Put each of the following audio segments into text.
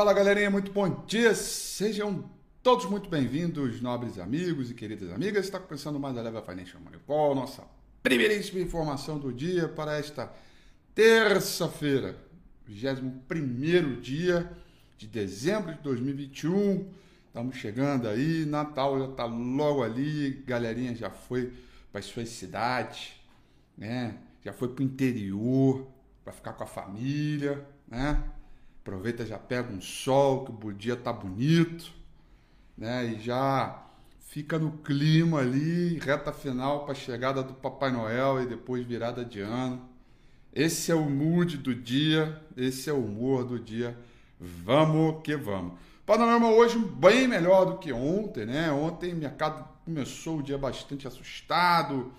Fala galerinha, muito bom dia, sejam todos muito bem-vindos, nobres amigos e queridas amigas. Está começando mais a Leva Financial Money Call, nossa primeiríssima informação do dia para esta terça-feira, 21 dia de dezembro de 2021. Estamos chegando aí, Natal já está logo ali, galerinha já foi para as suas cidades, né? Já foi para o interior para ficar com a família, né? Aproveita, já pega um sol, que o dia tá bonito, né? E já fica no clima ali, reta final para chegada do Papai Noel e depois virada de ano. Esse é o mood do dia, esse é o humor do dia. Vamos que vamos. Panorama hoje bem melhor do que ontem, né? Ontem o mercado começou o dia bastante assustado,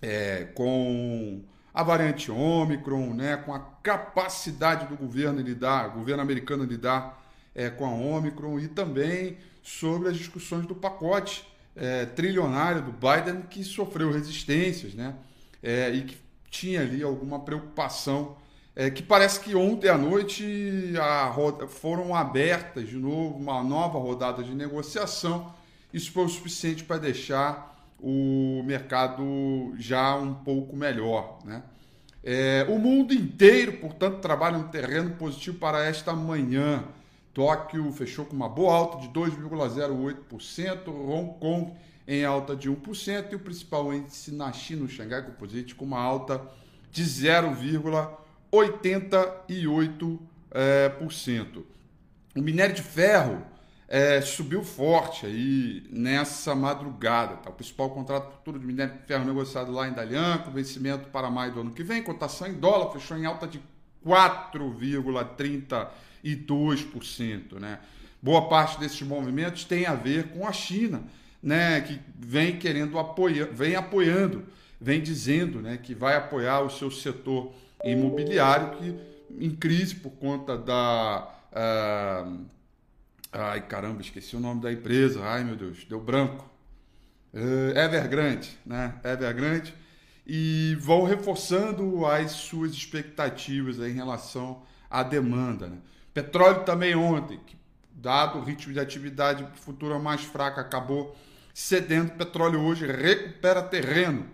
é, com a variante Ômicron, né, com a capacidade do governo lidar, governo americano lidar é, com a Ômicron e também sobre as discussões do pacote é, trilionário do Biden que sofreu resistências, né, é, e que tinha ali alguma preocupação é, que parece que ontem à noite roda, foram abertas de novo uma nova rodada de negociação. Isso foi o suficiente para deixar o mercado já um pouco melhor. Né? É, o mundo inteiro, portanto, trabalha um terreno positivo para esta manhã. Tóquio fechou com uma boa alta de 2,08%, Hong Kong em alta de 1% e o principal índice na China, o Xangai Composite, com uma alta de 0,88%. É. O minério de ferro é, subiu forte aí nessa madrugada. Tá? O principal contrato futuro de minério de ferro negociado lá em Dalian, com vencimento para maio do ano que vem, cotação em dólar fechou em alta de 4,32%. Né? Boa parte desses movimentos tem a ver com a China, né, que vem querendo apoiar, vem apoiando, vem dizendo né, que vai apoiar o seu setor imobiliário que em crise por conta da. Uh, Ai, caramba, esqueci o nome da empresa. Ai, meu Deus, deu branco. Uh, Evergrande, né? Evergrande. E vão reforçando as suas expectativas em relação à demanda. Né? Petróleo também ontem, que, dado o ritmo de atividade futura mais fraca, acabou cedendo. Petróleo hoje recupera terreno.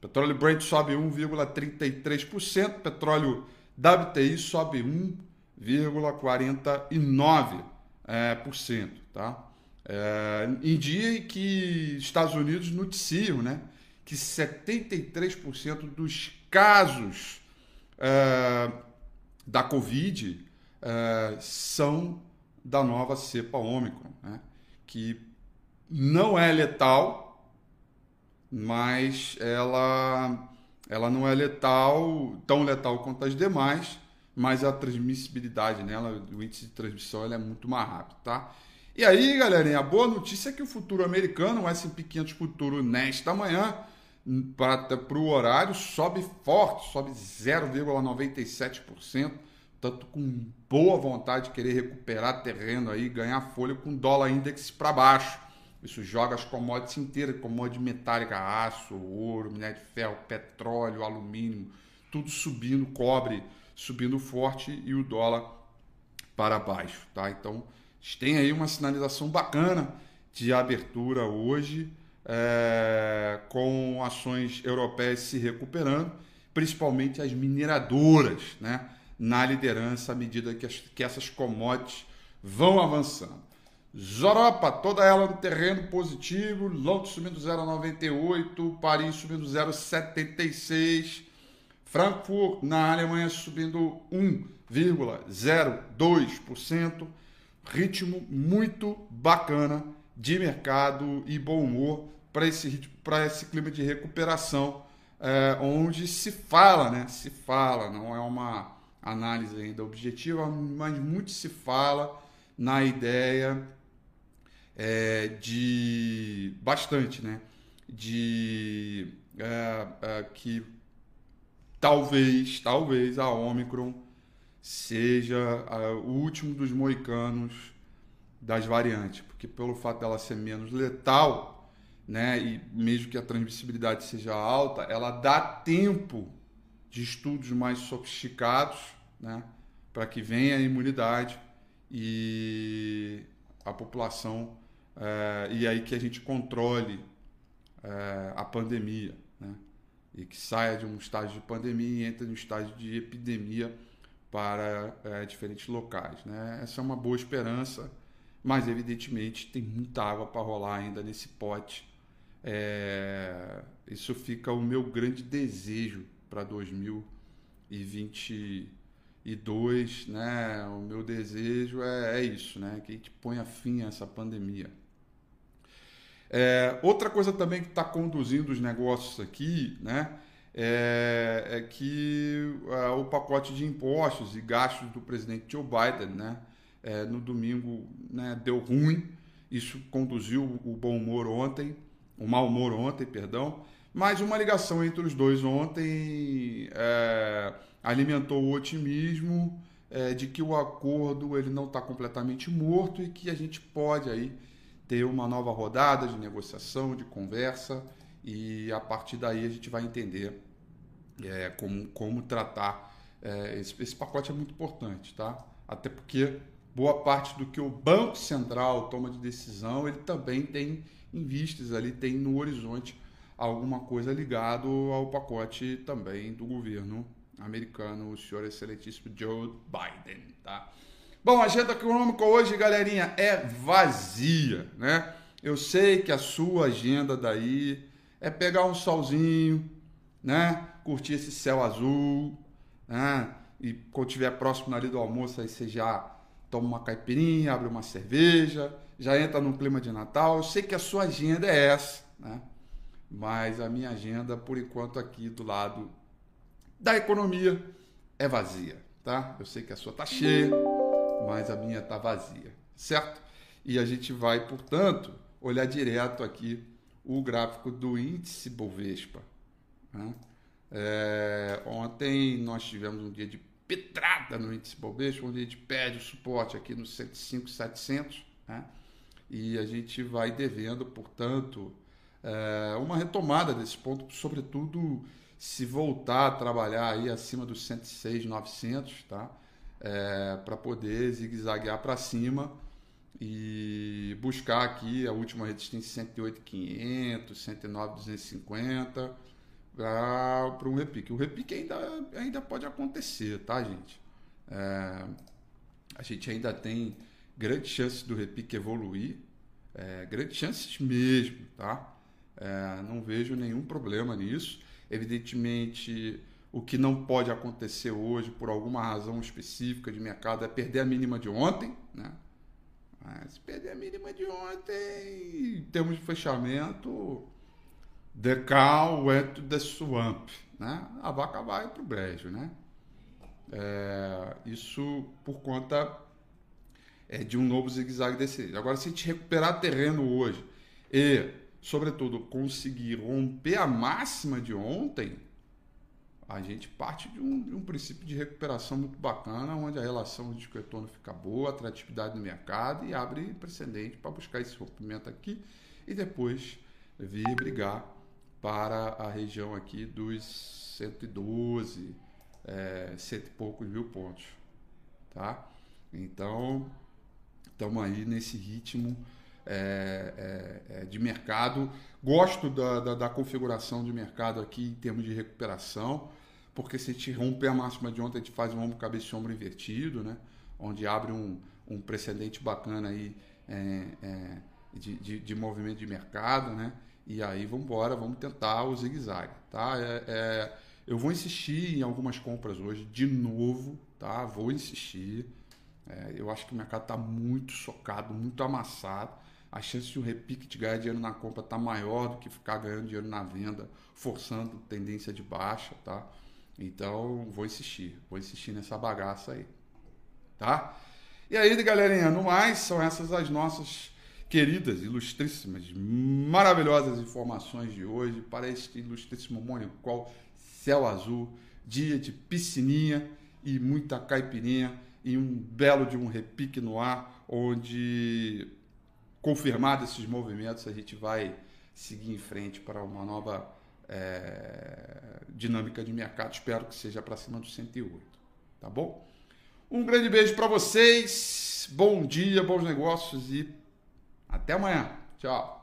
Petróleo Brent sobe 1,33%, petróleo WTI sobe 1,49% é, por cento, tá? É, em dia em que Estados Unidos noticiam, né, que 73% dos casos é, da Covid é, são da nova cepa Ômicron, né, que não é letal, mas ela, ela não é letal, tão letal quanto as demais, mas a transmissibilidade nela, o índice de transmissão, ela é muito mais rápido, tá? E aí, galerinha, a boa notícia é que o futuro americano, o S&P 500 futuro nesta manhã, para o horário, sobe forte, sobe 0,97%, tanto com boa vontade de querer recuperar terreno aí, ganhar folha com dólar index para baixo. Isso joga as commodities inteiras, commodity metálica, aço, ouro, minério de ferro, petróleo, alumínio, tudo subindo, cobre subindo forte e o dólar para baixo, tá? Então, tem aí uma sinalização bacana de abertura hoje, é, com ações europeias se recuperando, principalmente as mineradoras, né? Na liderança à medida que, as, que essas commodities vão avançando. Zoropa, toda ela no terreno positivo, Londres subindo 0,98, Paris subindo 0,76, Frankfurt, na Alemanha, subindo 1,02%. Ritmo muito bacana de mercado e bom humor para esse, esse clima de recuperação, é, onde se fala, né? Se fala, não é uma análise ainda objetiva, mas muito se fala na ideia é, de bastante, né? De é, que talvez, talvez a Omicron seja o último dos moicanos das variantes, porque pelo fato dela ser menos letal, né, e mesmo que a transmissibilidade seja alta, ela dá tempo de estudos mais sofisticados, né, para que venha a imunidade e a população é, e aí que a gente controle é, a pandemia, né? E que saia de um estágio de pandemia e entre no estágio de epidemia para é, diferentes locais, né? Essa é uma boa esperança, mas evidentemente tem muita água para rolar ainda nesse pote. É, isso fica o meu grande desejo para 2022, né? O meu desejo é, é isso, né? Que a gente ponha fim a essa pandemia. É, outra coisa também que está conduzindo os negócios aqui, né, é, é que é, o pacote de impostos e gastos do presidente Joe Biden, né, é, no domingo, né, deu ruim. Isso conduziu o bom humor ontem, o mau humor ontem, perdão. Mas uma ligação entre os dois ontem é, alimentou o otimismo é, de que o acordo ele não está completamente morto e que a gente pode aí ter uma nova rodada de negociação, de conversa, e a partir daí a gente vai entender é, como, como tratar. É, esse, esse pacote é muito importante, tá? Até porque boa parte do que o Banco Central toma de decisão, ele também tem em vistas ali, tem no horizonte alguma coisa ligado ao pacote também do governo americano, o senhor excelentíssimo Joe Biden, tá? Bom, a agenda econômica hoje, galerinha, é vazia, né? Eu sei que a sua agenda daí é pegar um solzinho, né? Curtir esse céu azul, né? E quando estiver próximo ali do almoço, aí você já toma uma caipirinha, abre uma cerveja, já entra no clima de Natal. Eu sei que a sua agenda é essa, né? Mas a minha agenda, por enquanto, aqui do lado da economia é vazia, tá? Eu sei que a sua tá cheia mas a minha está vazia, certo? E a gente vai, portanto, olhar direto aqui o gráfico do índice Bovespa. Né? É, ontem nós tivemos um dia de petrada no índice Bovespa, onde a gente pede o suporte aqui no 105, 700, né? e a gente vai devendo, portanto, é, uma retomada desse ponto, sobretudo se voltar a trabalhar aí acima dos 106, 900, tá? É, para poder zigue-zaguear para cima e buscar aqui a última resistência 108,500, 109,250 para um repique. O repique ainda, ainda pode acontecer, tá, gente? É, a gente ainda tem grandes chances do repique evoluir, é, grandes chances mesmo, tá? É, não vejo nenhum problema nisso. Evidentemente, o que não pode acontecer hoje, por alguma razão específica de mercado, é perder a mínima de ontem. Né? Mas se perder a mínima de ontem, em termos de fechamento, the cow went to the swamp. Né? A vaca vai para o brejo. Né? É, isso por conta é, de um novo zigue-zague desse. Agora, se a gente recuperar terreno hoje e, sobretudo, conseguir romper a máxima de ontem, a gente parte de um, de um, princípio de recuperação muito bacana, onde a relação de retorno fica boa, atratividade no mercado e abre precedente para buscar esse rompimento aqui e depois vir brigar para a região aqui dos 112, é, cento e poucos mil pontos, tá? Então, estamos aí nesse ritmo é, é, é, de mercado. Gosto da, da, da, configuração de mercado aqui em termos de recuperação, porque se a gente romper a máxima de ontem, a gente faz um ombro, cabeça e ombro invertido, né? onde abre um, um precedente bacana aí é, é, de, de, de, movimento de mercado, né? E aí vamos embora, vamos tentar o zigue-zague, tá? É, eu vou insistir em algumas compras hoje, de novo, tá? Vou insistir. Eu acho que o mercado está muito socado, muito amassado a chance de um repique de ganhar dinheiro na compra está maior do que ficar ganhando dinheiro na venda, forçando tendência de baixa, tá? Então, vou insistir, vou insistir nessa bagaça aí, tá? E aí, galerinha, no mais, são essas as nossas queridas, ilustríssimas, maravilhosas informações de hoje para este ilustríssimo Monicol, céu azul, dia de piscininha e muita caipirinha e um belo de um repique no ar, onde confirmados esses movimentos, a gente vai seguir em frente para uma nova é, dinâmica de mercado. Espero que seja para cima do 108. Tá bom? Um grande beijo para vocês. bom dia, bons negócios e até amanhã. Tchau.